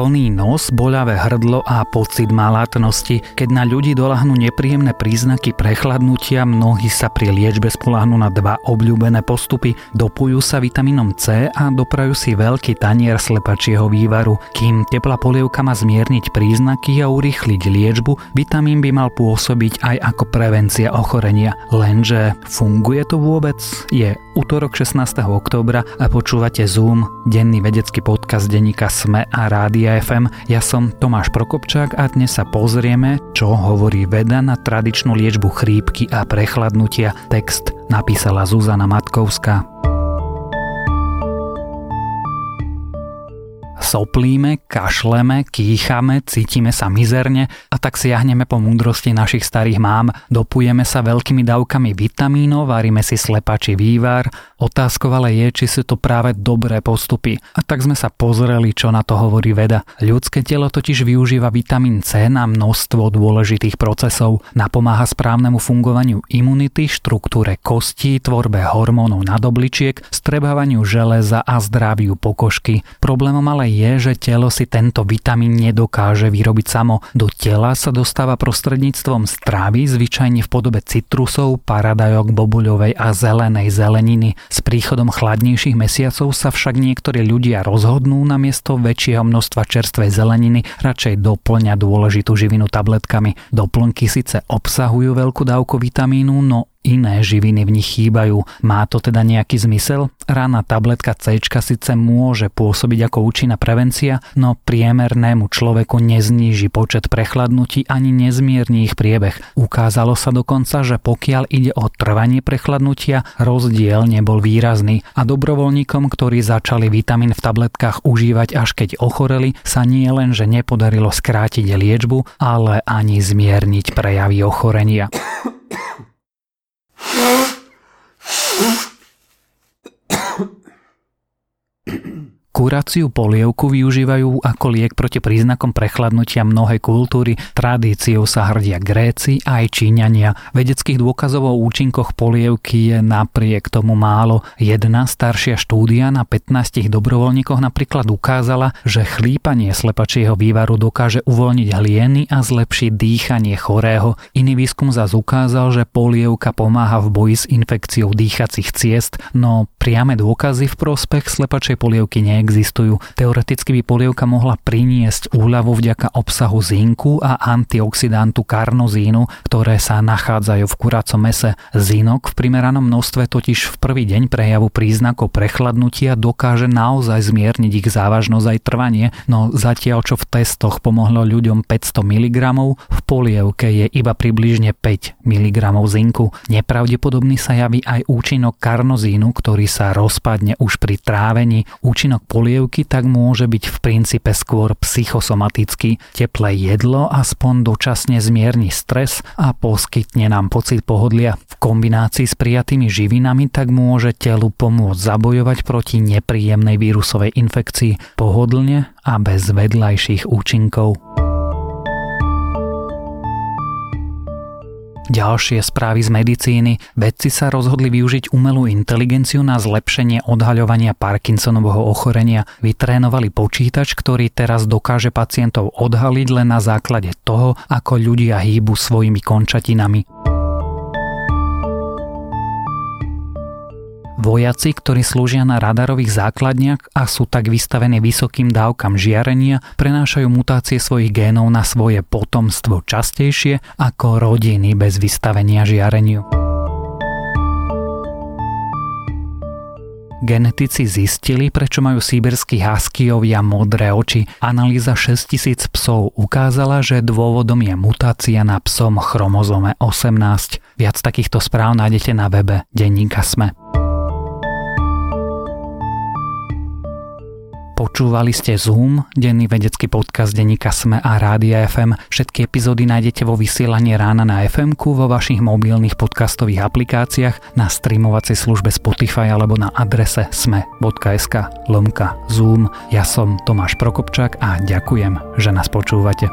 plný nos, boľavé hrdlo a pocit malátnosti. Keď na ľudí dolahnú nepríjemné príznaky prechladnutia, mnohí sa pri liečbe spolahnú na dva obľúbené postupy. Dopujú sa vitamínom C a doprajú si veľký tanier slepačieho vývaru. Kým teplá polievka má zmierniť príznaky a urýchliť liečbu, vitamín by mal pôsobiť aj ako prevencia ochorenia. Lenže funguje to vôbec? Je útorok 16. októbra a počúvate Zoom, denný vedecký podcast denníka SME a Rádia FM. Ja som Tomáš Prokopčák a dnes sa pozrieme, čo hovorí veda na tradičnú liečbu chrípky a prechladnutia. Text napísala Zuzana Matkovská. Soplíme, kašleme, kýchame, cítime sa mizerne a tak siahneme po múdrosti našich starých mám, dopujeme sa veľkými dávkami vitamínov, varíme si slepačí vývar, Otázkou ale je, či sú to práve dobré postupy. A tak sme sa pozreli, čo na to hovorí veda. Ľudské telo totiž využíva vitamín C na množstvo dôležitých procesov. Napomáha správnemu fungovaniu imunity, štruktúre kostí, tvorbe hormónov nadobličiek, strebávaniu železa a zdraviu pokožky. Problémom ale je, že telo si tento vitamín nedokáže vyrobiť samo. Do tela sa dostáva prostredníctvom stravy, zvyčajne v podobe citrusov, paradajok, bobuľovej a zelenej zeleniny. S príchodom chladnejších mesiacov sa však niektorí ľudia rozhodnú namiesto väčšieho množstva čerstvej zeleniny radšej doplňať dôležitú živinu tabletkami. Doplnky síce obsahujú veľkú dávku vitamínu, no iné živiny v nich chýbajú. Má to teda nejaký zmysel? Rána tabletka C síce môže pôsobiť ako účinná prevencia, no priemernému človeku nezníži počet prechladnutí ani nezmierni ich priebeh. Ukázalo sa dokonca, že pokiaľ ide o trvanie prechladnutia, rozdiel nebol výrazný a dobrovoľníkom, ktorí začali vitamín v tabletkách užívať až keď ochoreli, sa nie len, že nepodarilo skrátiť liečbu, ale ani zmierniť prejavy ochorenia. Kuráciu polievku využívajú ako liek proti príznakom prechladnutia mnohé kultúry, tradíciou sa hrdia Gréci aj Číňania. Vedeckých dôkazov o účinkoch polievky je napriek tomu málo. Jedna staršia štúdia na 15 dobrovoľníkoch napríklad ukázala, že chlípanie slepačieho vývaru dokáže uvoľniť hlieny a zlepšiť dýchanie chorého. Iný výskum zase ukázal, že polievka pomáha v boji s infekciou dýchacích ciest, no priame dôkazy v prospech slepačej polievky nie neexistujú. Teoreticky by polievka mohla priniesť úľavu vďaka obsahu zinku a antioxidantu karnozínu, ktoré sa nachádzajú v kuracom mese. Zinok v primeranom množstve totiž v prvý deň prejavu príznakov prechladnutia dokáže naozaj zmierniť ich závažnosť aj trvanie, no zatiaľ čo v testoch pomohlo ľuďom 500 mg, v polievke je iba približne 5 mg zinku. Nepravdepodobný sa javí aj účinok karnozínu, ktorý sa rozpadne už pri trávení. Účinok polievky, tak môže byť v princípe skôr psychosomatický. Teplé jedlo aspoň dočasne zmierni stres a poskytne nám pocit pohodlia. V kombinácii s prijatými živinami tak môže telu pomôcť zabojovať proti nepríjemnej vírusovej infekcii pohodlne a bez vedľajších účinkov. Ďalšie správy z medicíny. Vedci sa rozhodli využiť umelú inteligenciu na zlepšenie odhaľovania Parkinsonovho ochorenia. Vytrénovali počítač, ktorý teraz dokáže pacientov odhaliť len na základe toho, ako ľudia hýbu svojimi končatinami. Vojaci, ktorí slúžia na radarových základniach a sú tak vystavení vysokým dávkam žiarenia, prenášajú mutácie svojich génov na svoje potomstvo častejšie ako rodiny bez vystavenia žiareniu. Genetici zistili, prečo majú síberskí haskiovia modré oči. Analýza 6000 psov ukázala, že dôvodom je mutácia na psom chromozome 18. Viac takýchto správ nájdete na webe Denníka Sme. Počúvali ste Zoom, denný vedecký podcast denníka Sme a Rádia FM. Všetky epizódy nájdete vo vysielaní rána na fm vo vašich mobilných podcastových aplikáciách, na streamovacej službe Spotify alebo na adrese sme.sk lomka Zoom. Ja som Tomáš Prokopčák a ďakujem, že nás počúvate.